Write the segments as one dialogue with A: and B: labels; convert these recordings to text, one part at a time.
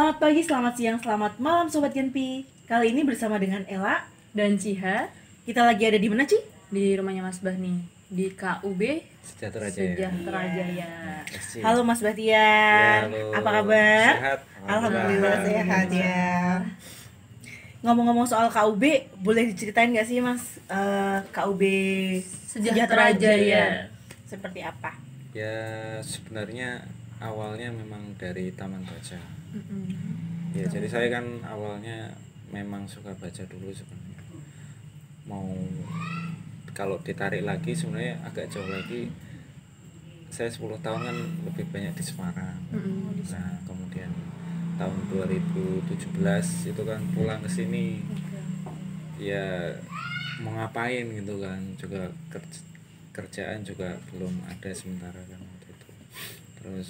A: Selamat pagi, selamat siang, selamat malam Sobat Genpi Kali ini bersama dengan Ella
B: dan Ciha
A: Kita lagi ada di mana Ci?
B: di rumahnya Mas Bah nih di KUB
C: Sejahtera Jaya.
B: Sejahtera Jaya.
C: Kasih.
A: Halo Mas Bahtian
C: Ya, halo.
A: Apa kabar?
C: Sehat.
A: Alhamdulillah sehat ya Ngomong-ngomong soal KUB, boleh diceritain gak sih Mas eh, KUB
B: Sejahtera Jaya.
A: Seperti apa?
C: Ya sebenarnya awalnya memang dari Taman Baca. Ya jadi saya kan awalnya memang suka baca dulu sebenarnya. Mau kalau ditarik lagi sebenarnya agak jauh lagi. Saya 10 tahun kan lebih banyak di Semarang. Nah kemudian tahun 2017 itu kan pulang ke sini ya mau ngapain gitu kan juga kerj- kerjaan juga belum ada sementara kan waktu itu terus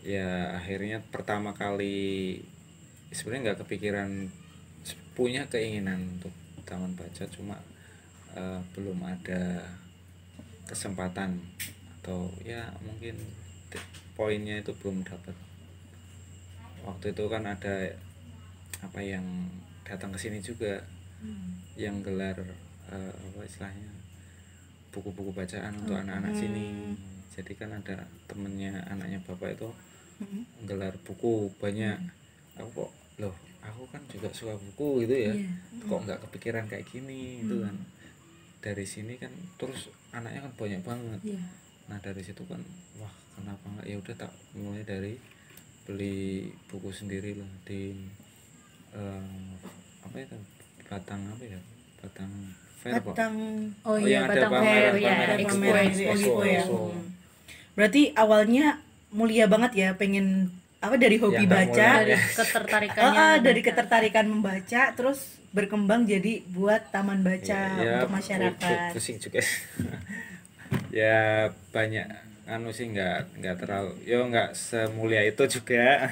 C: ya akhirnya pertama kali sebenarnya nggak kepikiran punya keinginan untuk taman baca cuma eh, belum ada kesempatan atau ya mungkin poinnya itu belum dapat. Waktu itu kan ada apa yang datang ke sini juga yang gelar eh, apa istilahnya buku-buku bacaan untuk anak-anak sini. jadi kan ada temennya anaknya bapak itu
A: Hmm.
C: gelar buku banyak. Aku kok loh aku kan juga suka buku gitu ya. Kok nggak kepikiran kayak gini itu kan. Dari sini kan terus anaknya kan banyak banget.
B: Iya.
C: nah dari situ kan wah kenapa nggak? Ya udah tak mulai dari beli buku sendiri lah. Di eh, apa itu? Batang apa ya? Batang fair.
A: Batang
B: Oh,
C: Oh,
B: iya,
C: yang ada
B: Batang Fair. Ya,
C: pameran-
B: Expo,
A: pameran.
B: Expo,
A: gitu
B: ya.
C: Expo.
A: Hmm. Berarti awalnya mulia banget ya pengen apa dari hobi
C: Ya,
A: baca
B: Dari
A: Ah,
B: ketertarikannya.
A: ah, dari ketertarikan membaca terus berkembang jadi buat taman baca
C: Ya,
A: untuk masyarakat.
C: pu- pusing juga ya banyak anu sih nggak nggak terlalu yo nggak semulia itu juga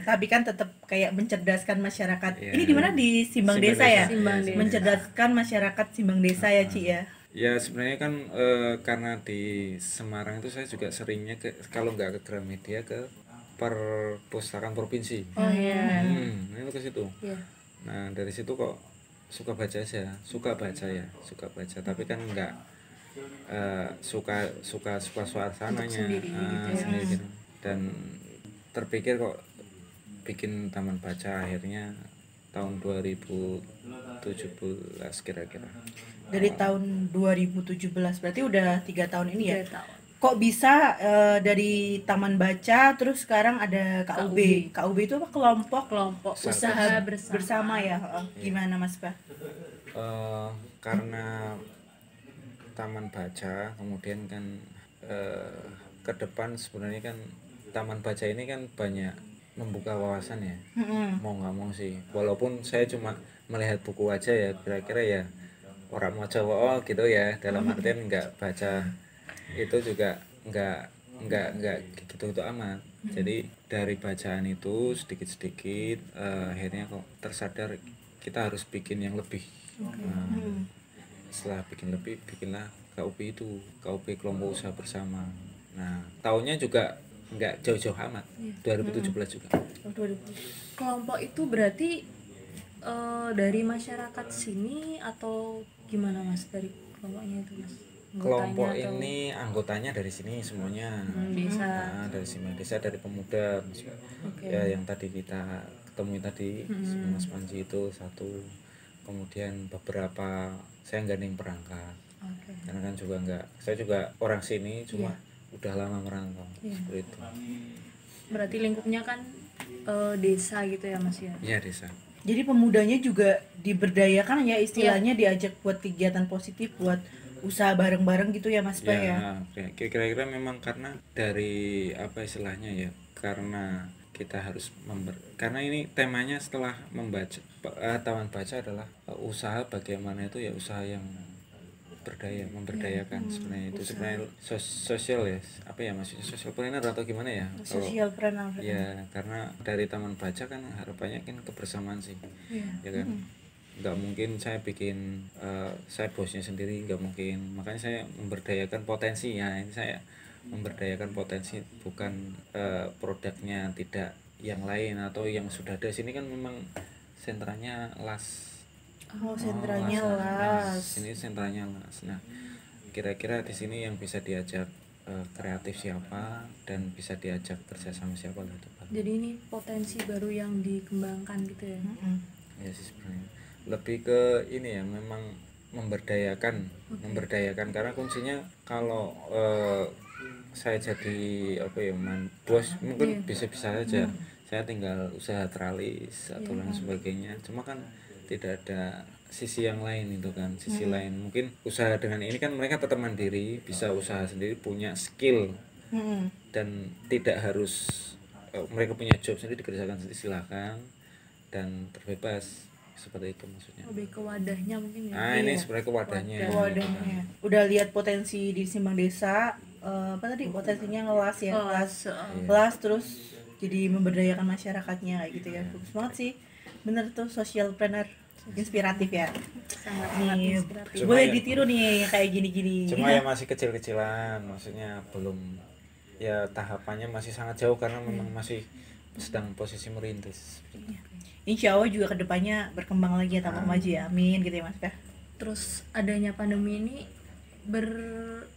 A: Tapi kan tetap kayak mencerdaskan masyarakat.
C: Iya.
A: Ini di mana di Simbang,
C: Simbang
A: Desa, ya?
C: Desa.
B: Simbang Desa.
A: Mencerdaskan masyarakat Simbang Desa ya, Ci ya.
C: Ya sebenarnya kan eh, karena di Semarang itu saya juga seringnya ke kalau nggak ke Gramedia ke perpustakaan provinsi
B: Oh iya.
C: hmm itu ke situ
B: Iya.
C: Nah dari situ kok suka baca aja, suka baca ya, suka baca. Tapi kan nggak eh, suka suka suka suasananya,
B: sendiri
C: ah,
B: gitu ya.
C: sendiri gitu. Dan terpikir kok bikin taman baca akhirnya tahun 2017 kira-kira.
A: Dari tahun 2017 berarti udah tiga tahun ini ya.
B: Tahun.
A: Kok bisa eh, dari taman baca terus sekarang ada KUB. KUB itu apa kelompok
B: Kelompok
C: Usaha
B: usaha bersama.
A: bersama ya. Heeh. Gimana Mas Pak?
C: Eh, karena taman baca kemudian kan eh, ke depan sebenarnya kan taman baca ini kan banyak membuka wawasan ya
A: Mm-mm.
C: mau nggak mau sih walaupun saya cuma melihat buku aja ya kira-kira ya orang mau coba oh gitu ya. Dalam artian nggak baca itu juga nggak nggak nggak gitu gitu amat jadi dari bacaan itu sedikit-sedikit eh, akhirnya kok tersadar kita harus bikin yang lebih. Nah, setelah bikin lebih bikinlah KUP itu KUP kelompok usaha bersama. Nah tahunnya juga nggak jauh-jauh amat. 2017 juga.
A: Oh, 2000.
B: Kelompok itu berarti eh, dari masyarakat sini atau gimana Mas dari kelompoknya itu Mas? Anggotanya
C: kelompok
B: atau-
C: ini anggotanya dari sini semuanya
B: Hmm, desa.
C: Nah, dari sini desa dari pemuda Mas-
B: Oke.
C: ya yang tadi kita ketemu tadi si Mas Panji itu satu kemudian beberapa saya gandeng perangkat
B: Oke.
C: karena kan juga nggak saya juga orang sini cuma udah lama merantau
B: Iya.
C: seperti itu
B: Berarti lingkupnya kan eh, desa gitu ya Mas ya?
C: iya desa
A: Jadi pemudanya juga diberdayakan ya istilahnya
B: Iya.
A: diajak buat kegiatan positif buat usaha bareng-bareng gitu ya Mas Pak ya.
C: ya kira- kira-kira memang karena dari apa istilahnya ya karena kita harus member karena ini temanya setelah membaca eh, taman baca adalah eh, usaha bagaimana itu ya usaha yang berdaya memberdayakan sebenarnya itu. sebenarnya sos- sosial ya apa ya maksudnya sosial planner atau gimana ya?
A: Sosial planner.
C: ya karena dari taman baca kan harapannya kan kebersamaan sih
B: Iya.
C: ya kan? Nggak mungkin saya bikin eh, saya bosnya sendiri nggak mungkin. Makanya saya memberdayakan potensi ya ini saya memberdayakan potensi bukan eh, produknya tidak yang lain atau yang sudah ada. Sini kan memang sentranya las
A: oh sentranya
C: Oh,
A: las
C: Sini sentranya las. Nah, kira-kira di sini yang bisa diajak eh, kreatif siapa dan bisa diajak kerjasama siapa lah itu Pak.
B: jadi ini potensi baru yang dikembangkan gitu ya?
A: Mm-mm.
C: Ya sih sebenarnya. Lebih ke ini ya memang memberdayakan, memberdayakan. Karena kuncinya kalau eh, saya jadi apa ya man bos mungkin bisa-bisa saja. Saya tinggal usaha teralis atau lain sebagainya. Cuma kan tidak ada sisi yang lain itu kan sisi lain. Mungkin usaha dengan ini kan mereka tetap mandiri bisa usaha sendiri punya skill.
A: Mm-mm.
C: dan tidak harus eh, mereka punya job sendiri dikerjakan sendiri silakan. Dan terbebas seperti itu maksudnya.
B: Lebih ke wadahnya mungkin ya.
C: Nah ini sebenarnya ke wadahnya
A: wadahnya. Udah lihat potensi di Simbang Desa eh, apa tadi potensinya ngelas ya ngelas
B: Kelas,
A: ngelas terus jadi memberdayakan masyarakatnya kayak gitu ya. Bagus banget sih bener tuh social planner. Inspiratif ya.
B: Sangat sangat
A: nih
B: inspiratif.
C: Cuma
A: boleh
C: ya-
A: ditiru nih kayak gini-gini.
C: Cuma ya masih kecil-kecilan maksudnya belum ya tahapannya masih sangat jauh karena memang masih sedang posisi merintis.
A: Insya Allah juga ke depannya berkembang lagi ya tambah maju ya. Amin gitu ya mas Fah.
B: terus adanya pandemi ini ber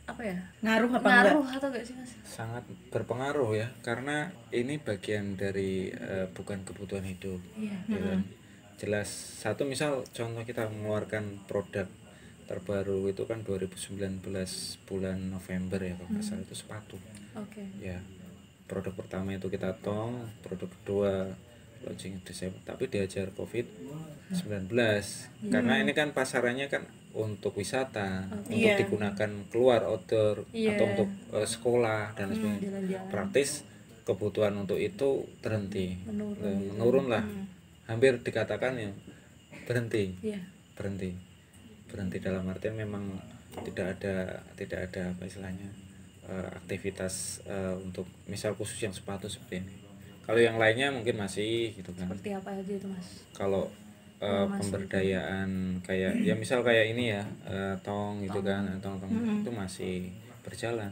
B: apa ya?
A: Ngaruh apa enggak?
B: ngaruh atau enggak sih mas?
C: Sangat berpengaruh ya karena ini bagian dari eh, bukan kebutuhan hidup
B: iya.
C: ya kan? jelas satu misal contoh kita mengeluarkan produk terbaru itu kan 2019 bulan November ya kalau nggak salah itu sepatu.
B: Oke.
C: Ya produk pertama itu kita tong produk kedua launching Desember tapi diajar covid 19 karena ini kan pasarannya kan untuk wisata untuk
A: Iya.
C: digunakan keluar outdoor
B: Iya.
C: atau untuk eh, sekolah dan sebagainya.
B: jalan-jalan.
C: Praktis kebutuhan untuk itu terhenti.
B: Menurun.
C: Eh, menurun lah. Hampir dikatakan ya berhenti.
B: Iya.
C: Berhenti. Berhenti dalam artian memang tidak ada tidak ada apa istilahnya eh, aktivitas eh, untuk misal khusus yang sepatu seperti ini kalau yang lainnya mungkin masih gitu kan.
B: Seperti apa aja itu mas?
C: Kalau eh, pemberdayaan kayak ya misal kayak ini ya eh, tong gitu kan tong. tong itu masih berjalan.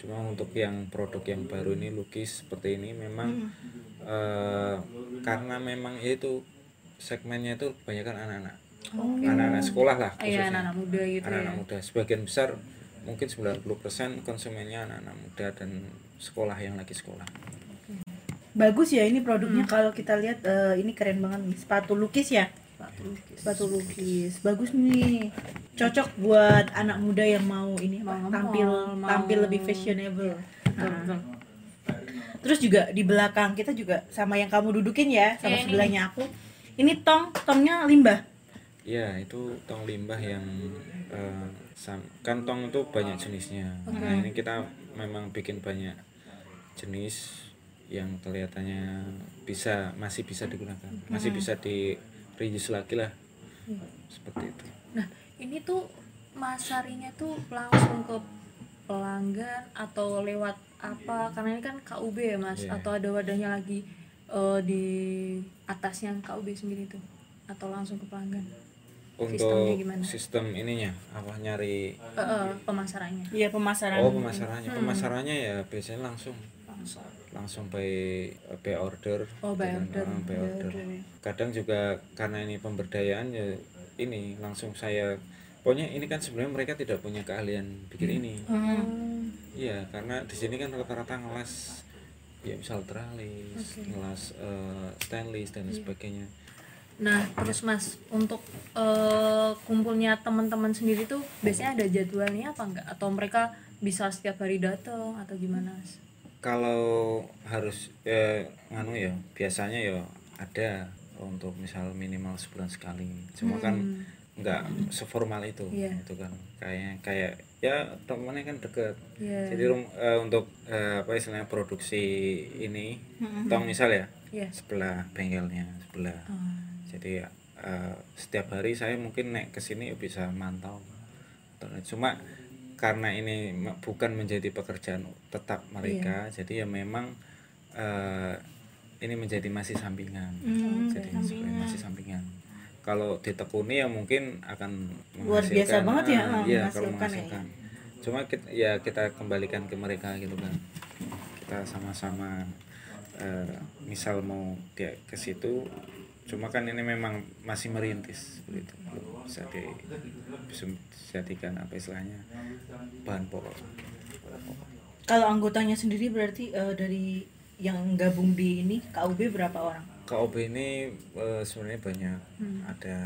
C: Cuma untuk yang produk yang baru ini lukis seperti ini memang eh, karena memang itu segmennya itu kebanyakan anak-anak. Anak-anak sekolah lah
B: Oh, iya
C: khususnya.
B: anak-anak muda gitu
C: anak-anak
B: ya
C: muda. Sebagian besar mungkin 90% konsumennya anak-anak muda dan sekolah yang lagi sekolah
A: bagus ya ini produknya kalau kita lihat eh, ini keren banget nih. Sepatu lukis ya?
B: Sepatu lukis.
A: Sepatu lukis. Bagus nih. Cocok buat anak muda yang mau ini
B: Mau
A: tampil
B: mau-
A: tampil lebih fashionable.
B: Betul
A: Nah,
B: betul.
A: Terus juga di belakang kita juga sama yang kamu dudukin ya sama
B: Iya, ini.
A: sebelahnya aku. Ini tong tongnya limbah?
C: Ya itu tong limbah yang sam- kan tong itu banyak jenisnya. Nah ini kita memang bikin banyak jenis yang kelihatannya bisa masih bisa digunakan. Masih bisa di reuse lagi lah. Seperti itu.
B: Nah ini tuh masarinya tuh langsung ke pelanggan atau lewat apa? Karena ini kan KUB ya mas.
C: Iya.
B: atau ada wadahnya lagi eh, di atasnya KUB sendiri tuh? Atau langsung ke pelanggan? Sistemnya
C: untuk
B: gimana?
C: sistem ininya apa nyari
B: Eh, eh, pemasarannya.
A: Iya pemasaran.
C: Oh pemasarannya. Pemasarannya ya biasanya langsung
B: langsung
C: langsung by by order
B: Oh, by order.
C: Ah, by order. kadang juga karena ini pemberdayaan ya ini langsung saya pokoknya ini kan sebenarnya mereka tidak punya keahlian bikin ini
B: Hmm.
C: iya karena di sini kan rata-rata ngelas ya misal teralis ngelas eh, stainless dan sebagainya
B: Nah, terus Mas, untuk eh, kumpulnya teman-teman sendiri tuh biasanya ada jadwalnya apa enggak? Atau mereka bisa setiap hari datang atau gimana? Mas?
C: Kalau harus eh, nganu ya biasanya ya ada untuk misal minimal sebulan sekali. Cuma kan nggak seformal itu
B: Iya.
C: itu kan. Kayak kayak ya temennya kan deket.
B: Iya.
C: jadi rum- eh, untuk eh, apa istilahnya produksi ini tong misal ya
B: Iya.
C: sebelah bengkelnya sebelah.
B: Ah,
C: jadi eh, setiap hari saya mungkin naik ke sini bisa mantau. Cuma karena ini bukan menjadi pekerjaan tetap mereka jadi ya memang eh, ini menjadi masih sampingan. Jadi sebagai masih sampingan. kalau ditekuni ya mungkin akan
A: Luar biasa
C: menghasilkan,
A: banget ya,
C: ah, iya kalau
A: menghasilkan ya.
C: menghasilkan. Cuma kita, ya kita kembalikan ke mereka gitu kan. Kita sama-sama eh, misal mau dia ke situ cuma kan ini memang masih merintis seperti itu belum bisa di bisa dijadikan apa istilahnya bahan pokok.
A: Kalau anggotanya sendiri berarti eh, dari yang gabung di ini KUB berapa orang?
C: KOB ini eh, sebenarnya banyak. Ada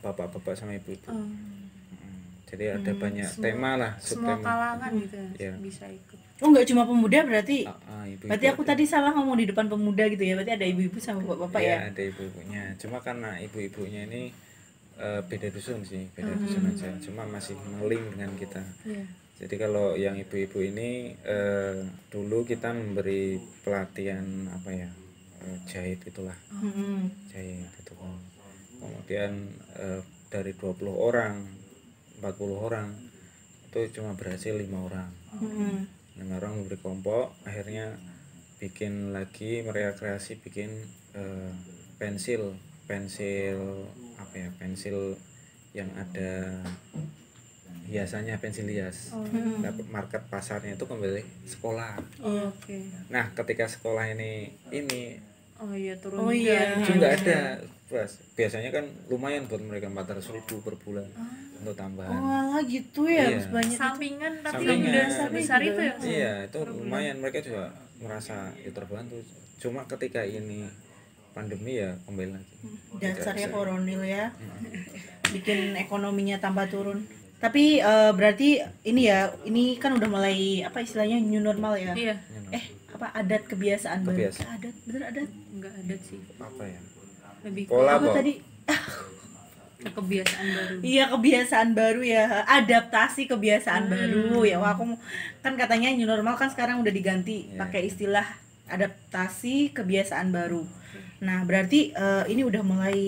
C: bapak-bapak sama ibu-ibu
B: Oh,
C: Mm, jadi ada banyak
B: semua-
C: tema lah
B: semua kalangan gitu ya. bisa ikut
A: Oh nggak cuma pemuda berarti?
C: Ah, ah, ibu-ibu
A: Berarti aku
C: ada.
A: tadi salah ngomong di depan pemuda gitu ya. Berarti ada ibu-ibu sama bapak-bapak
C: Iya,
A: ya.
C: ada ibu-ibunya cuma karena ibu-ibunya ini eh, beda dusun sih beda dusun aja cuma masih meling dengan kita
B: Iya.
C: jadi kalau yang ibu-ibu ini eh, dulu kita memberi pelatihan apa ya eh, jahit itulah
A: Mm-mm.
C: jahit itu kan kemudian eh, dari 20 orang 40 orang itu cuma berhasil lima orang
A: Mm-mm.
C: Lima orang memberi kelompok akhirnya bikin lagi mereka kreasi bikin eh, pensil pensil apa ya pensil yang ada hiasannya pensil hias Nah, market pasarnya itu kembali sekolah
B: Oh, oke
C: nah ketika sekolah ini ini
B: oh iya turun
A: Oh
B: juga.
A: iya.
C: nggak ada Bas. biasanya kan lumayan buat mereka 400 ribu per bulan untuk tambahan
A: Oh gitu ya,
C: Iya.
A: banyak.
B: sampingan tapi
C: Sampingan.
B: udah sebesar
A: Tapi
B: itu ya
C: Iya, itu lumayan mereka juga merasa ya terbantu. Cuma ketika ini pandemi ya kembali lagi.
A: Dasarnya
C: Tidak bisa.
A: koronil ya. Bikin ekonominya tambah turun. Tapi eh, berarti ini ya, ini kan udah mulai apa istilahnya new normal ya.
B: iya
A: Eh, apa adat kebiasaan baru?
C: Kebiasaan.
A: Eh, Adat, bener adat.
B: nggak ada sih
C: Apa ya?
B: Lebih ke
C: Pola
A: Apa
C: kok.
A: tadi?
B: ke kebiasaan baru
A: Iya kebiasaan baru ya, adaptasi kebiasaan baru ya. Wah aku kan katanya new normal kan sekarang udah diganti
C: Iya.
A: pakai istilah adaptasi kebiasaan baru. Nah berarti eh, ini udah mulai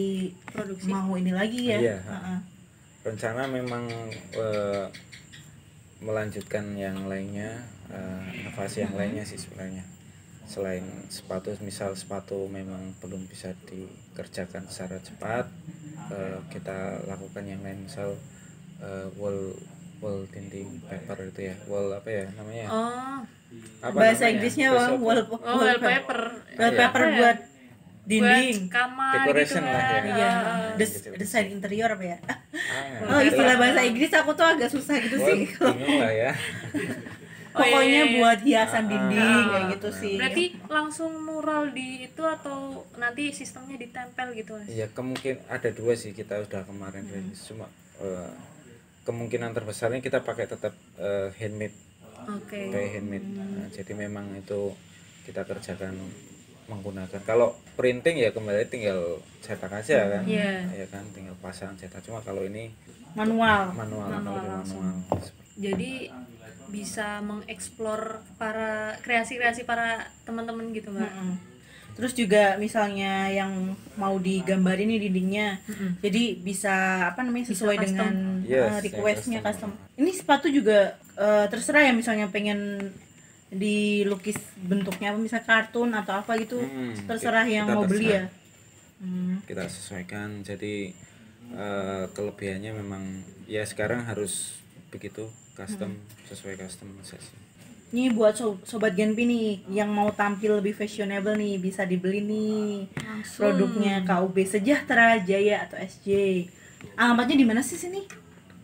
B: produksi
A: mau ini lagi ya?
C: Iya.
A: Heeh.
C: Rencana memang eh, melanjutkan yang lainnya, eh, inovasi yang lainnya sih sebenarnya. Selain sepatu, misal sepatu memang belum bisa dikerjakan secara cepat, eh, kita lakukan yang lain, misal eh, wall wall dinding paper itu ya, wall apa ya namanya?
B: oh
C: Apa
A: Bahasa
C: namanya?
A: Inggrisnya
C: Bahasa
A: bang, wall,
B: oh wallpaper
A: wallpaper
B: Apa ya?
A: buat dinding.
B: buat kamar
C: Decoration
B: gitu
C: lah
B: kan.
C: ya.
A: Iya,
B: Ah.
A: Des- desain interior apa ya?
C: Ah,
A: Oh istilah bahasa Inggris aku tuh agak susah gitu
C: Wah,
A: sih.
C: bingung lah ya.
B: Oh, iya,
A: Pokoknya
B: iya, iya.
A: buat hiasan
C: Ah,
A: dinding
B: ah,
A: kayak gitu sih.
B: berarti langsung mural di itu atau nanti sistemnya ditempel gitu mas?
C: Iya kemungkin ada dua sih kita sudah kemarin rilis. Cuma eh, kemungkinan terbesarnya kita pakai tetap eh, handmade.
B: Oke.
C: Kayak handmade. Nah, jadi memang itu kita kerjakan menggunakan. Kalau printing ya kembali tinggal cetak aja kan.
B: Iya.
C: ya kan tinggal pasang cetak. Cuma kalau ini
A: Manual.
C: manual
B: Manual langsung.
C: manual.
B: Jadi bisa mengeksplor para kreasi-kreasi para teman-teman gitu mbak
A: Mm-mm. Terus juga misalnya yang mau digambarin nih dindingnya, jadi bisa apa namanya sesuai
B: custom.
A: dengan
C: Yes,
A: uh, requestnya custom.
C: custom.
A: Ini sepatu juga uh, terserah ya misalnya pengen dilukis bentuknya apa misalnya kartun atau apa gitu,
C: Hmm,
A: terserah
C: kita
A: yang mau beli
C: terserah.
A: ya. Hmm.
C: kita sesuaikan jadi eh, kelebihannya memang ya sekarang harus begitu custom sesuai customisasi
A: Ini buat so- sobat Genpi nih yang mau tampil lebih fashionable nih bisa dibeli nih
B: langsung
A: produknya KUB Sejahtera Jaya atau SJ. Alamatnya di mana sih sini?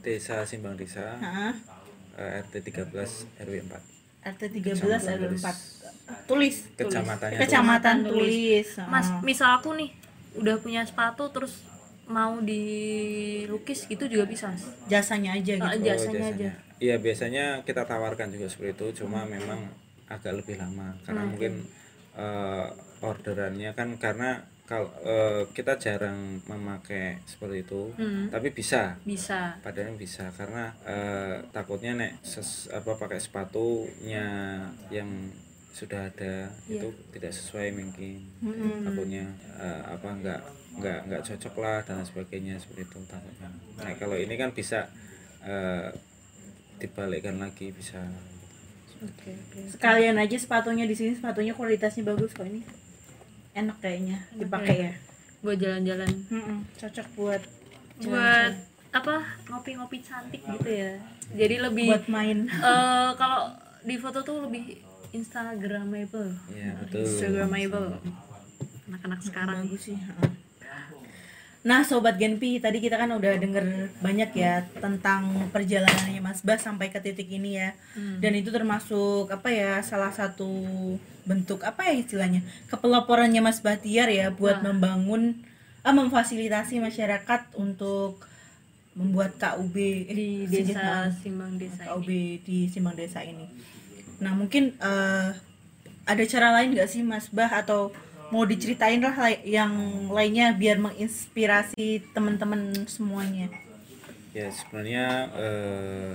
C: desa Simbang Desa
A: Heeh.
C: eh, RT 13 RW 4
A: RT 13
C: Kecamatan
A: RW
C: Tulis.
A: 4 tulis
C: Kecamatannya
A: kecamatan
B: Tulis.
A: tulis
B: mas misal aku nih udah punya sepatu terus mau dilukis gitu juga bisa
A: jasanya aja gitu.
B: Ah,
C: Oh,
B: jasanya. Aja
C: Iya biasanya kita tawarkan juga seperti itu, cuma memang agak lebih lama karena mungkin eh, orderannya kan karena kalau eh, kita jarang memakai seperti itu,
B: Hmm.
C: tapi bisa,
B: bisa.
C: Padahal bisa karena eh, takutnya nek ses, apa pakai sepatunya yang sudah ada itu tidak sesuai mungkin. Takutnya eh, apa enggak enggak enggak cocok lah dan sebagainya seperti itu. Takutnya. Nah kalau ini kan bisa eh, dibalikkan lagi bisa.
B: Oke oke.
A: Sekalian aja sepatunya di sini sepatunya kualitasnya bagus kok ini. Enak kayaknya dipakai ya.
B: Buat jalan-jalan.
A: Mm-mm, cocok buat
B: buat apa? Ngopi-ngopi cantik gitu ya. Jadi lebih
A: buat main.
B: eh, kalau di foto tuh lebih instagramable.
C: Iya, betul.
B: instagramable. Anak-anak sekarang.
A: Bagus sih heeh. Nah, sobat Genpi, tadi kita kan udah denger banyak ya tentang perjalanannya Mas Bas sampai ke titik ini ya. Dan itu termasuk apa ya salah satu bentuk apa ya istilahnya kepeloporannya Mas Bahtiar ya buat membangun ah, memfasilitasi masyarakat untuk membuat KUB eh,
B: di desa
A: maaf.
B: Simbang Desa
A: KUB
B: ini
A: di Simbang Desa ini. Nah mungkin eh, ada cara lain nggak sih Mas Bah atau mau diceritain lah yang lainnya biar menginspirasi teman-teman semuanya.
C: Ya sebenarnya eh,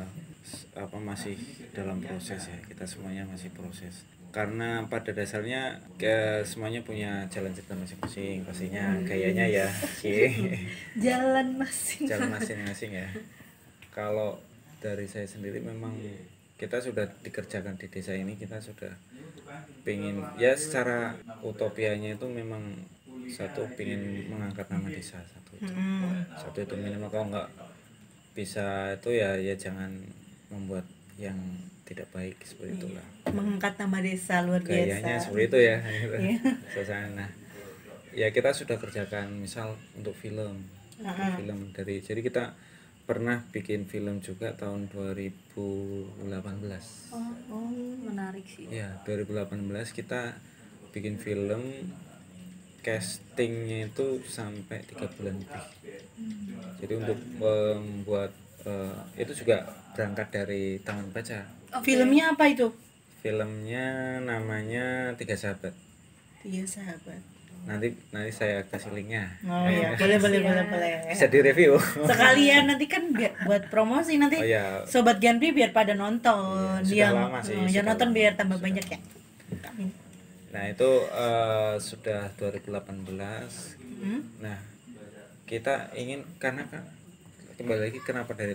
C: apa masih dalam proses ya. Kita semuanya masih proses. Karena pada dasarnya ke semuanya punya jalan cerita masing-masing. Pastinya kayaknya ya
A: Jalan masing.
C: jalan masing-masing ya. Kalau dari saya sendiri memang kita sudah dikerjakan di desa ini kita sudah pengen ya secara utopianya itu memang satu pengen mengangkat nama desa satu itu
A: Hmm.
C: satu itu minimal kalau nggak bisa itu ya ya jangan membuat yang tidak baik seperti itulah
A: Mengangkat nama desa luar
C: gayanya
A: biasa.
C: seperti itu ya
A: Iya.
C: suasana ya kita sudah kerjakan misal untuk film
A: Heeh.
C: film dari jadi kita pernah bikin film juga tahun 2018
B: oh, oh menarik sih.
C: Ya 2018 kita bikin film castingnya itu sampai tiga bulan lebih. Jadi untuk membuat eh, itu juga berangkat dari Taman Baca.
A: Filmnya apa itu?
C: filmnya namanya Tiga Sahabat.
A: Tiga sahabat.
C: Nanti nanti saya kasih linknya
A: Oh iya, boleh boleh boleh boleh.
C: bisa direview
A: Sekalian nanti kan biar, buat promosi nanti
C: oh ya
A: sobat Ganpi biar pada nonton.
C: Iya, sudah
A: yang
C: lama sih,
A: oh, yang
C: sudah
A: nonton
C: lama.
A: biar tambah banyak ya.
C: Nah itu eh, sudah 2018
A: Hmm?
C: nah kita ingin karena kan kembali lagi kenapa dari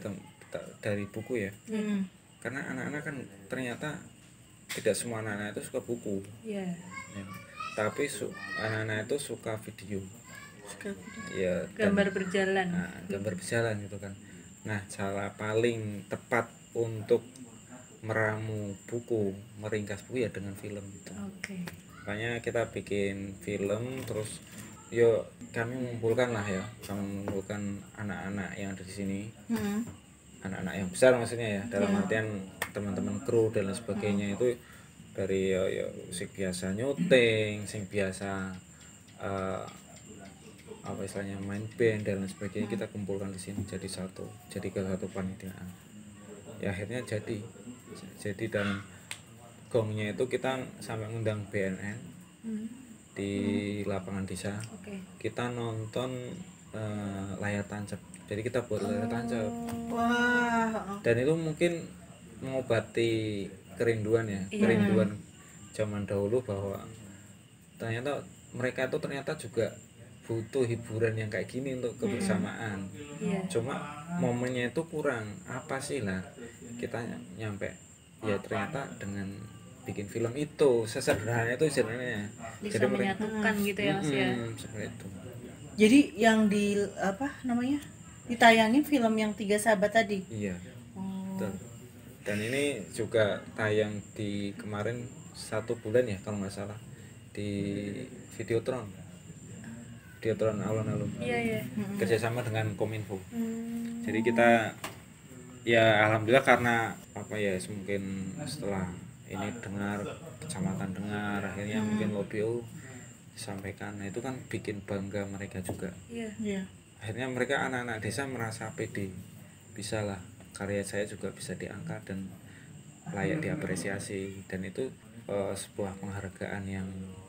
C: dari buku ya
A: Hmm.
C: karena anak-anak kan ternyata tidak semua anak-anak itu suka buku
B: ya
C: ya. Tapi su- anak-anak itu suka video.
A: Suka-
C: ya dan-
B: gambar berjalan.
C: Nah, gambar berjalan gitu kan. Nah cara paling tepat untuk meramu buku meringkas buku ya dengan film. Itu
B: oke.
C: Makanya kita bikin film terus yo kami mengumpulkan lah ya. Kami mengumpulkan anak-anak yang ada di sini.
A: Hmm.
C: anak-anak yang besar maksudnya ya dalam artian teman-teman kru dan lain sebagainya itu dari ya, ya sing biasa nyuting sing biasa eh, apa istilahnya main band dan lain sebagainya kita kumpulkan di sini jadi satu jadi ke satu panitiaan ya akhirnya jadi jadi dan gongnya itu kita sampai ngundang BNN
B: Hmm,
C: di lapangan desa.
B: Oke.
C: Kita nonton eh, layar tancap. Jadi kita buat layar tancap.
A: Wah.
C: dan itu mungkin mengobati kerinduan ya kerinduan zaman dahulu bahwa ternyata mereka itu ternyata juga butuh hiburan yang kayak gini untuk kebersamaan.
B: Iya.
C: Cuma momennya itu kurang. Apa sih lah? Kita ny- nyampe ya ternyata dengan bikin film itu sesederhana itu sebenarnya.
B: Bisa
C: Jadi mereka-
B: menyatukan gitu ya mas ya?
C: Mm, seperti itu.
A: Jadi yang di apa namanya? Ditayangin film yang Tiga Sahabat tadi.
C: iya.
A: Oh.
C: Betul. Dan ini juga tayang di kemarin satu bulan ya kalau nggak salah di Videotron. Videotron alun-alun.
B: iya iya
C: Kerjasama dengan Kominfo.
B: Hmm,
C: Jadi kita ya alhamdulillah karena apa ya mungkin setelah ini dengar kecamatan dengar akhirnya mungkin lobby oh, disampaikan nah itu kan bikin bangga mereka juga
B: iya
A: Iya.
C: akhirnya mereka anak-anak desa merasa pede bisa lah karya saya juga bisa diangkat dan layak diapresiasi. Dan itu eh, sebuah penghargaan yang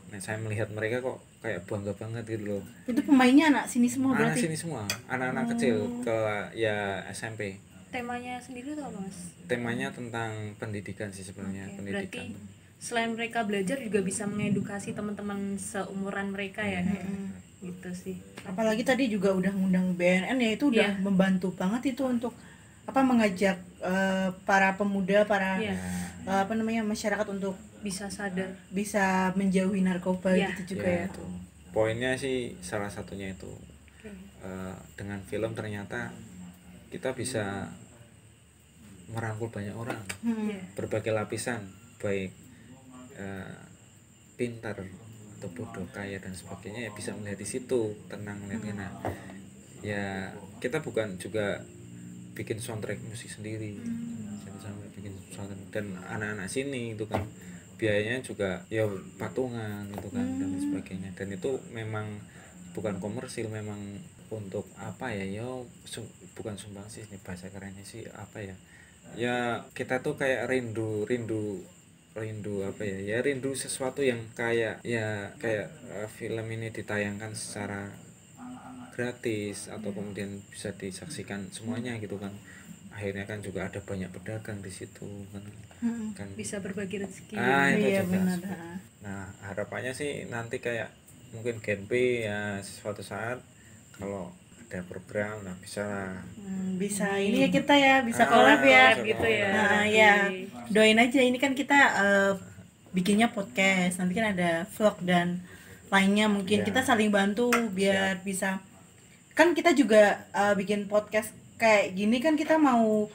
C: nah, saya melihat mereka kok kayak bangga banget gitu loh.
A: Itu pemainnya anak sini semua
C: anak
A: berarti.
C: sini semua. Anak-anak kecil ke ya SMP
B: temanya sendiri tuh mas?
C: Temanya tentang pendidikan sih sebenarnya
B: Oke,
C: pendidikan.
B: berarti selain mereka belajar juga bisa mengedukasi teman-teman seumuran mereka ya kayak gitu sih.
A: Apalagi tadi juga udah ngundang BNN ya itu udah
B: Iya.
A: membantu banget itu untuk apa mengajak eh, para pemuda, para
B: Iya.
A: eh, apa namanya masyarakat untuk
B: bisa sadar
A: bisa menjauhi narkoba
B: Iya.
A: gitu juga
C: ya
A: ya.
C: itu poinnya sih salah satunya itu
B: Oke.
C: Eh, dengan film ternyata kita bisa merangkul banyak orang
A: Hmm.
B: Iya.
C: berbagai lapisan baik eh, pintar atau bodoh kaya dan sebagainya ya bisa melihat di situ tenang melihatnya nah ya kita bukan juga bikin soundtrack musik sendiri. Jadi sampai bikin soundtrack. Dan anak-anak sini itu kan biayanya juga ya patungan gitu kan dan sebagainya. Dan itu memang bukan komersil memang untuk apa ya ya sum- bukan sumbangsi ini bahasa kerennya sih apa ya. Ya kita tuh kayak rindu rindu rindu apa ya ya rindu sesuatu yang kayak ya kayak eh, film ini ditayangkan secara gratis atau kemudian bisa disaksikan semuanya gitu kan. Akhirnya kan juga ada banyak pedagang di situ kan.
A: Mm-mm.
C: kan
B: bisa berbagi rezeki.
C: Ah itu
A: iya
C: juga
A: benar.
C: nah harapannya sih nanti kayak mungkin Genpi ya suatu saat kalau ada program nah bisa lah.
A: Hmm, bisa. Ini ya kita ya bisa
C: Ah,
A: collab ya
C: bisa
B: gitu ya.
A: Nah, ya doain aja ini kan kita eh, bikinnya podcast. Nanti kan ada vlog dan lainnya. Mungkin
C: Ya.
A: kita saling bantu biar bisa kan kita juga eh, bikin podcast kayak gini kan kita mau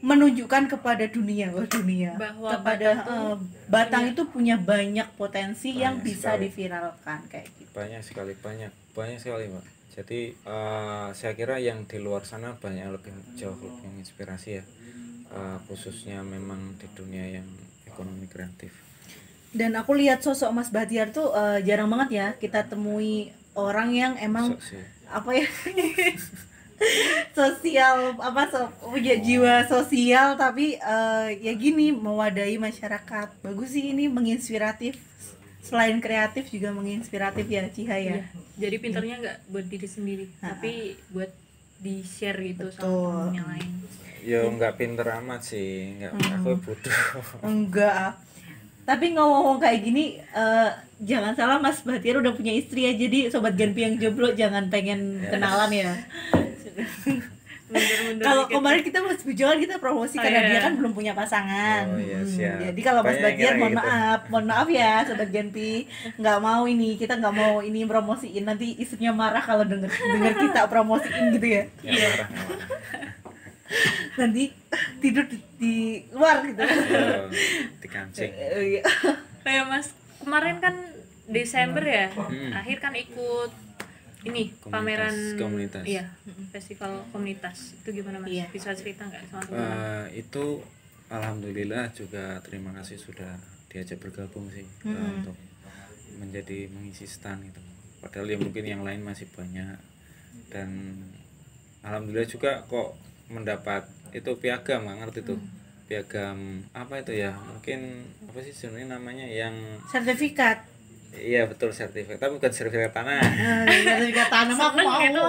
A: menunjukkan kepada dunia oh dunia.
B: Bahwa
A: kepada
B: Batang
A: eh, Batang itu punya banyak potensi yang
C: Banyak
A: bisa
C: sekali.
A: diviralkan kayak gitu.
C: Banyak sekali banyak banyak sekali mbak. Jadi eh, saya kira yang di luar sana banyak lebih jauh lebih menginspirasi ya. Eh, khususnya memang di dunia yang ekonomi kreatif.
A: Dan aku lihat sosok Mas Bahtiar tuh eh, jarang banget ya kita temui orang yang emang
C: sih.
A: Apa ya sosial apa so, punya jiwa sosial tapi eh, ya gini mewadahi masyarakat bagus sih ini menginspiratif selain kreatif juga menginspiratif ya Ciha ya
B: Iya. jadi pinternya nggak buat diri sendiri tapi buat di share gitu
A: Betul.
B: sama temen yang lain
C: ya nggak pinter amat sih nggak
A: Hmm.
C: aku bodoh
A: enggak. Tapi ngomong-ngomong kayak gini eh, jangan salah Mas Bahtiar udah punya istri ya jadi sobat Genpi yang jomblo jangan pengen
C: Yes.
A: kenalan ya
B: Mundur-mundur
A: kalau kemarin kita Mas Bujolan kita promosi
B: Oh,
A: karena
B: iya.
A: dia kan belum punya pasangan.
C: Oh, iya,
A: Hmm,
C: siap.
A: Jadi kalau Mas
C: kira
A: mohon
C: gitu.
A: maaf, mohon maaf ya sobat Genpi, nggak mau ini kita nggak mau ini promosiin nanti istrinya marah kalau denger denger kita promosiin gitu ya.
C: ya marah marah.
A: Nanti tidur di, di luar gitu.
C: Oh, dikancing
A: Eh, iya.
B: kayak mas kemarin kan Desember ya
C: Hmm.
B: akhir kan ikut ini
C: Komunitas-
B: pameran
C: komunitas.
B: iya festival komunitas itu gimana mas
A: Iya.
B: bisa cerita nggak sama teman
C: Eh, itu alhamdulillah juga terima kasih sudah diajak bergabung sih eh,
A: Mm-mm.
C: untuk menjadi mengisi stand gitu padahal ya mungkin yang lain masih banyak dan alhamdulillah juga kok mendapat itu piagam ngerti tuh piagam apa itu ya mungkin apa sih sebenarnya namanya yang
A: Sertifikat.
C: Iya betul sertifikat tapi bukan sertifikat tanah
A: Eh, Sertifikat tanam aku
B: Seneng
A: mau.
B: gitu.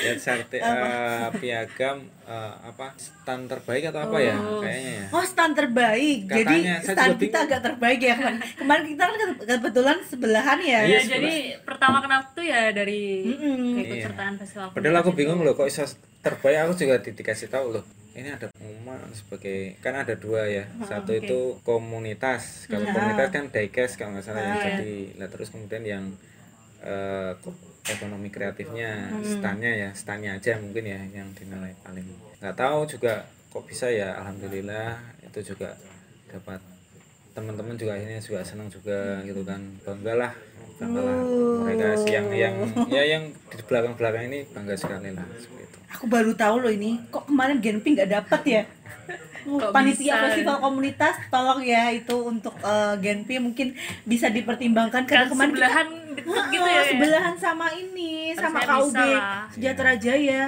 C: ya serti eh, piagam eh, apa stand terbaik atau apa ya
B: Oh.
C: kayaknya ya
A: Oh stand terbaik, jadi
C: Katanya,
A: stand
C: juga
A: kita agak terbaik ya kemarin. Kemarin kita kan kebetulan sebelahan ya.
B: ya
C: Iya,
B: jadi pertama kenal tuh ya dari
A: Mm-mm.
B: ikut
C: Iya.
B: sertaan festival
C: Padahal aku bingung loh kok bisa terbaik aku juga di- dikasih tahu loh. Ini ada pengumuman sebagai kan ada dua ya. Satu
B: oke.
C: itu komunitas. Kalau
A: Hmm.
C: komunitas kan diecast kalau nggak salah ya.
A: Ah.
C: Jadi lah terus kemudian yang ko- ekonomi kreatifnya
A: Hmm.
C: standnya ya standnya aja mungkin ya yang dinilai paling nggak tahu juga kok bisa ya alhamdulillah itu juga dapat teman-teman juga akhirnya juga senang juga gitu kan bangga lah bangga lah mereka sih yang yang ya yang di belakang belakang ini bangga sekali lah seperti itu
A: Aku baru tahu loh ini. Kok kemarin Genpi nggak dapat ya?
B: Kok
A: Panitia
B: bisa?
A: festival komunitas tolong ya itu untuk eh, Genpi mungkin bisa dipertimbangkan karena
B: kan
A: kemarin kita
B: sebelahan deket gitu ya
A: Ah, sebelahan sama ini sama KUB. Sejahtera Jaya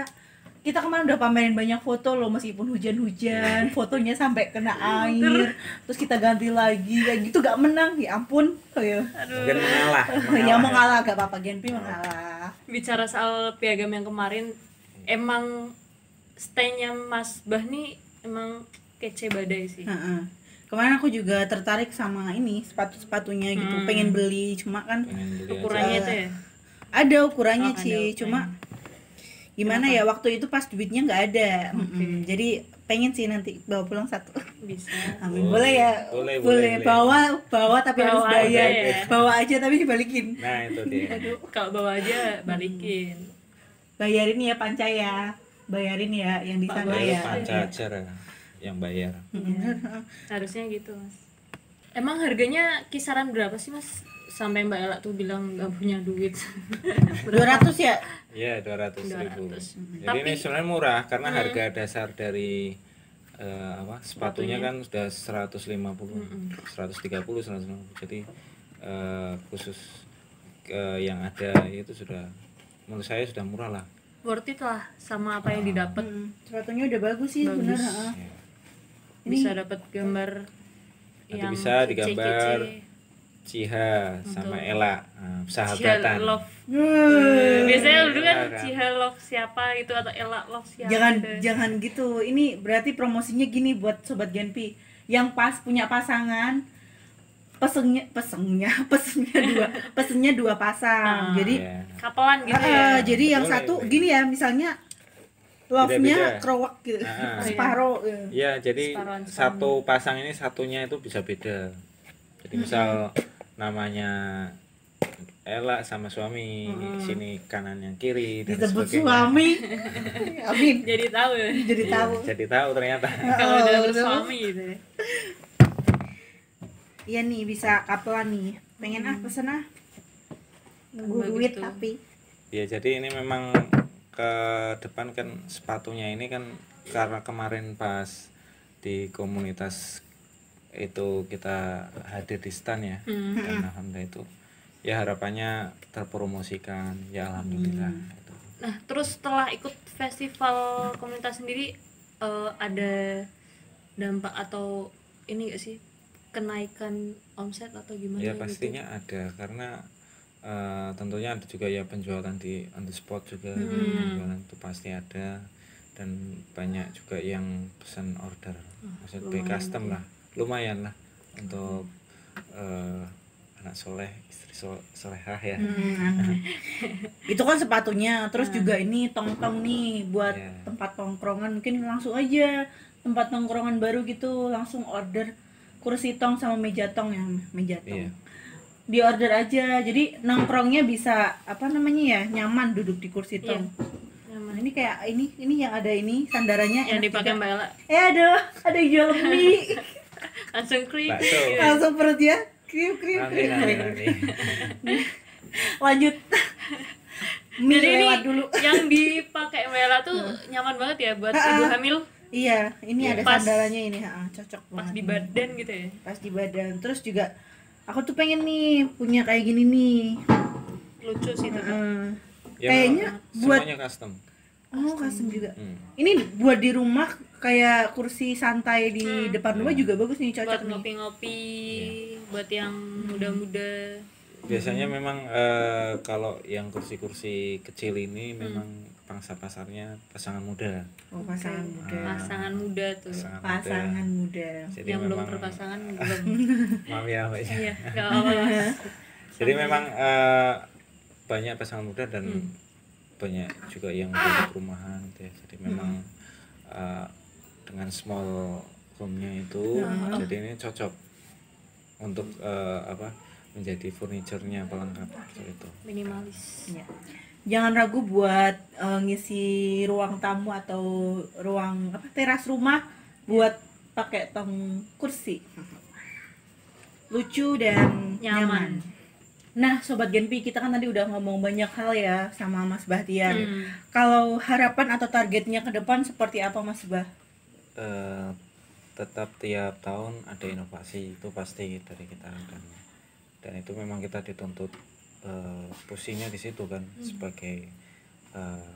A: kita kemarin udah pamerin banyak foto loh meskipun hujan-hujan fotonya sampai kena air terus kita ganti lagi kayak gitu gak menang ya ampun. Oh, ya.
B: aduh.
C: Mungkin mengalah
A: ya. mengalah gak apa-apa Genpi mengalah.
B: bicara soal piagam yang kemarin emang stylenya Mas Bah nih emang kece badai sih.
A: Heeh. kemarin aku juga tertarik sama ini sepatu-sepatunya gitu.
B: Hmm.
A: pengen beli cuma kan
C: Pengen beli aja.
B: ukurannya itu ya?
A: Ada ukurannya
B: Oh,
A: sih cuma gimana ya waktu itu pas duitnya nggak ada Mm-mm. jadi pengen sih nanti bawa pulang satu
B: bisa
A: Amin.
C: Boleh.
A: Boleh ya?
C: Boleh,
A: Boleh,
C: boleh, boleh.
A: Bawa, bawa tapi harus
B: Bawa
A: bayar.
B: aja ya.
A: Bawa aja tapi dibalikin.
C: nah itu dia
A: Aduh.
B: kalau bawa aja balikin
A: Bayarin ya panca ya. Bayarin ya yang di sana ya.
C: panca yang bayar
B: harusnya gitu mas emang harganya kisaran berapa sih mas sampai mbak Ella tuh bilang nggak punya duit
A: 200 ya
C: Iya, 200 ribu.
B: 200.
C: Jadi
B: Tapi-
C: ini sebenarnya murah karena harga dasar dari eh, apa sepatunya kan sudah 150, 130, 150. Jadi eh, khusus eh, yang ada itu sudah menurut saya sudah murah lah.
B: worth it lah sama apa yang didapat
A: Mm, sepatunya udah bagus sih
B: Bagus.
A: bener ha.
C: Ya.
B: bisa dapat gambar
C: Nanti
B: yang
C: bisa digambar
B: kece-kece.
C: Ciha sama Ella
B: Ciha
C: sahabatan.
B: love
A: Hmm.
B: biasanya dulu kan? Ciha love siapa gitu atau Ella love siapa
A: jangan
B: gitu.
A: jangan gitu ini berarti promosinya gini buat sobat Genpi yang pas punya pasangan pesennya pesennya pesennya dua pesennya dua pasang
B: Ah.
A: jadi
C: Ya.
B: kapelan gitu
A: Ah,
B: ya
A: jadi yang
C: Boleh,
A: satu gini ya misalnya love-nya krowak gitu
C: Ah.
A: separuh gitu.
C: Ya, jadi
B: Separuhan
C: satu pasang ini satunya itu bisa beda. Jadi misal namanya Ella sama suami, sini kanan yang kiri dan
A: disebut
C: sebagainya.
A: suami. Amin.
B: Jadi tahu ya?
A: Jadi
C: Iya,
A: tahu.
C: Jadi tahu ternyata.
B: kalau udah
A: Oh,
B: bersuami gitu ya.
A: Iya nih bisa kapelan nih. Pengen ah pesen ah. Nunggu
B: Bagus
A: duit
B: tuh.
A: tapi.
C: Ya, jadi ini memang ke depan kan sepatunya ini kan karena kemarin pas di komunitas itu kita hadir di stand ya.
B: Hmm.
C: Dan alhamdulillah itu ya harapannya terpromosikan ya alhamdulillah itu.
B: nah terus setelah ikut festival komunitas sendiri eh, ada dampak atau ini gak sih kenaikan omset atau gimana
C: ya
B: gitu?
C: pastinya ada karena eh, tentunya ada juga ya penjualan di on the spot juga
B: Hmm.
C: penjualan itu pasti ada dan banyak juga yang pesan order maksud by
B: lumayan
C: custom
B: ya.
C: lah lumayan lah untuk eh, anak soleh istri sol solehah ya.
A: Hmm, itu kan sepatunya terus juga ini tongtong nih buat
C: Iya.
A: tempat tongkrongan mungkin langsung aja tempat tongkrongan baru gitu langsung order kursi tong sama meja tong yang meja tong.
C: Iya.
A: di order aja jadi nongkrongnya bisa apa namanya ya nyaman duduk di kursi tong.
B: Nyaman.
A: nah, ini kayak ini ini yang ada ini sandarannya
B: yang dipakai mbak Ella.
A: Eh ada ada yang jual mie
B: langsung klik
C: bakso
A: langsung perutnya kriuk kriuk
C: nanti
A: kriuk lanjut. Mie
B: jadi ini
A: dulu.
B: yang dipakai mbak Ella tuh nyaman banget ya buat ibu hamil?
A: Iya, ini ada
B: Pas-
A: sandarannya ini, ha, cocok
B: pas
A: banget.
B: di badan gitu ya?
A: Pas di badan. Terus juga aku tuh pengen nih punya kayak gini nih.
B: lucu sih tuh.
C: Ya,
A: Kayaknya buat-
C: semuanya custom.
A: Oh, custom juga.
C: Hmm.
A: Ini buat di rumah kayak kursi santai di depan rumah juga bagus nih,
B: buat
A: cocok nih.
B: ngopi-ngopi
C: Iya.
B: buat yang muda-muda
C: biasanya memang eh, kalau yang kursi-kursi kecil ini
B: Hmm.
C: memang pangsa pasarnya pasangan muda
A: Oh, pasangan muda.
B: pasangan muda tuh
C: pasangan,
A: Pasangan muda.
C: muda jadi
B: yang belum berpasangan belum
C: maaf ya Mbak.
B: iya nggak apa-apa
C: jadi memang eh, banyak pasangan muda dan
B: Hmm.
C: banyak juga yang punya perumahan gitu ya jadi memang eh, dengan small roomnya itu
B: Hmm.
C: jadi ini cocok untuk eh, apa menjadi furniturnya pelengkap seperti itu
B: minimalis
A: Iya. Jangan ragu buat eh, ngisi ruang tamu atau ruang apa teras rumah buat pakai tong kursi. Lucu dan
B: Nyaman.
A: nyaman. Nah, sobat Genpi, kita kan tadi udah ngomong banyak hal ya sama Mas Bahtiar.
B: Hmm.
A: Kalau harapan atau targetnya ke depan seperti apa Mas Bah?
C: Eh, tetap tiap tahun ada inovasi itu pasti dari kita dan dan itu memang kita dituntut eh, posisinya di situ kan sebagai eh,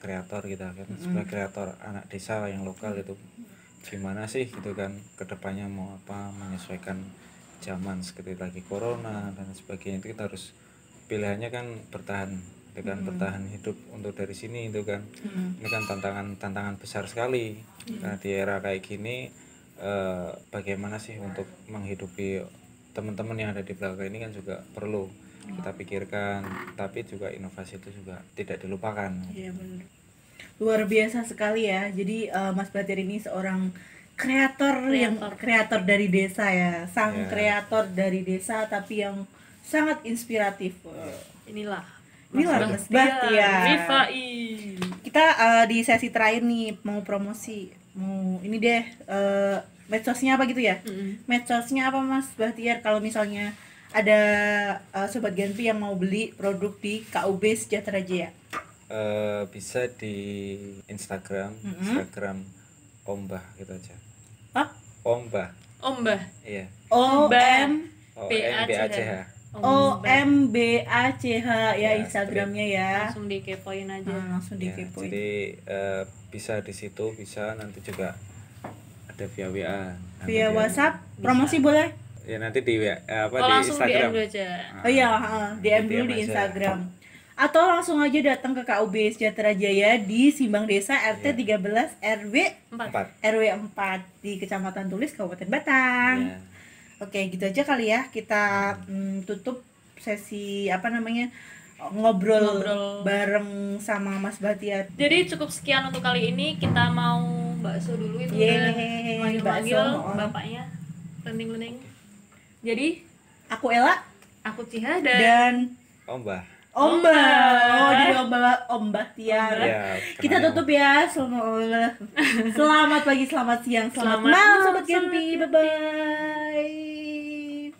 C: kreator kita kan. Sebagai kreator anak desa yang lokal itu gimana sih gitu kan ke depannya mau apa menyesuaikan zaman seperti lagi corona dan sebagainya itu kita harus pilihannya kan bertahan itu kan bertahan hidup untuk dari sini itu kan ini kan tantangan tantangan besar sekali nah di era kayak gini eh, bagaimana sih untuk menghidupi teman-teman yang ada di belakang ini kan juga perlu kita pikirkan tapi juga inovasi itu juga tidak dilupakan
A: Iya benar. Luar biasa sekali ya. Jadi eh, Mas Bahtiar ini seorang kreator yang kreator dari desa ya. Sang
C: Ya.
A: kreator dari desa tapi yang sangat inspiratif.
B: inilah
A: Inilah Mas Bahtiar.
B: Rifai
A: Kita eh, di sesi terakhir nih mau promosi. Mau ini deh eh, medsosnya apa gitu ya?
B: Mm-mm.
A: medsosnya apa Mas Bahtiar? Kalau misalnya ada eh, sobat Genpi yang mau beli produk di KUB Sejahtera Jaya
C: Eh, bisa di Instagram
A: Mm-mm.
C: Instagram Ombah gitu aja.
A: Ah
C: Ombah.
B: Oh mbah.
C: iya.
A: O M
B: B A
C: C H
A: O. M B A C H ya
C: Ya,
A: Instagramnya ya
B: Langsung dikepoin aja.
A: Nah, langsung
C: Ya,
A: dikepoin
C: jadi eh, bisa di situ bisa nanti juga ada via WA Nanti
A: via
C: dia-
A: WhatsApp promosi boleh
C: ya nanti di WA eh, apa
B: Oh,
C: di
B: langsung DM
C: Instagram
B: dulu aja.
C: Ah,
A: Oh iya, heeh, DM dulu
C: DM
A: di
C: aja.
A: Instagram. Atau langsung aja datang ke KUB Sejahtera Jaya di Simbang Desa RT
C: Iya.
A: 13 RW
B: Empat.
C: empat
A: RW 4 di Kecamatan Tulis Kabupaten Batang.
C: ya.
A: Oke, gitu aja kali ya. Kita mm, tutup sesi apa namanya? ngobrol,
B: Ngobrol.
A: bareng sama Mas Batiar.
B: Jadi cukup sekian untuk kali ini. Kita mau bakso dulu itu
A: Yeay,
B: udah manggil-manggil
A: bakso.
B: bapaknya. Lenting-lenting. Jadi
A: Aku Ella
B: aku Ciha dan,
A: dan
C: Ombah
A: Omba. Oh, jadi Omba Omba Tiar.
C: ya
A: Kita tutup ya. Selamat, selamat pagi, selamat siang, selamat,
B: Selamat
A: malam,
B: Sobat
A: Gempi. Bye bye.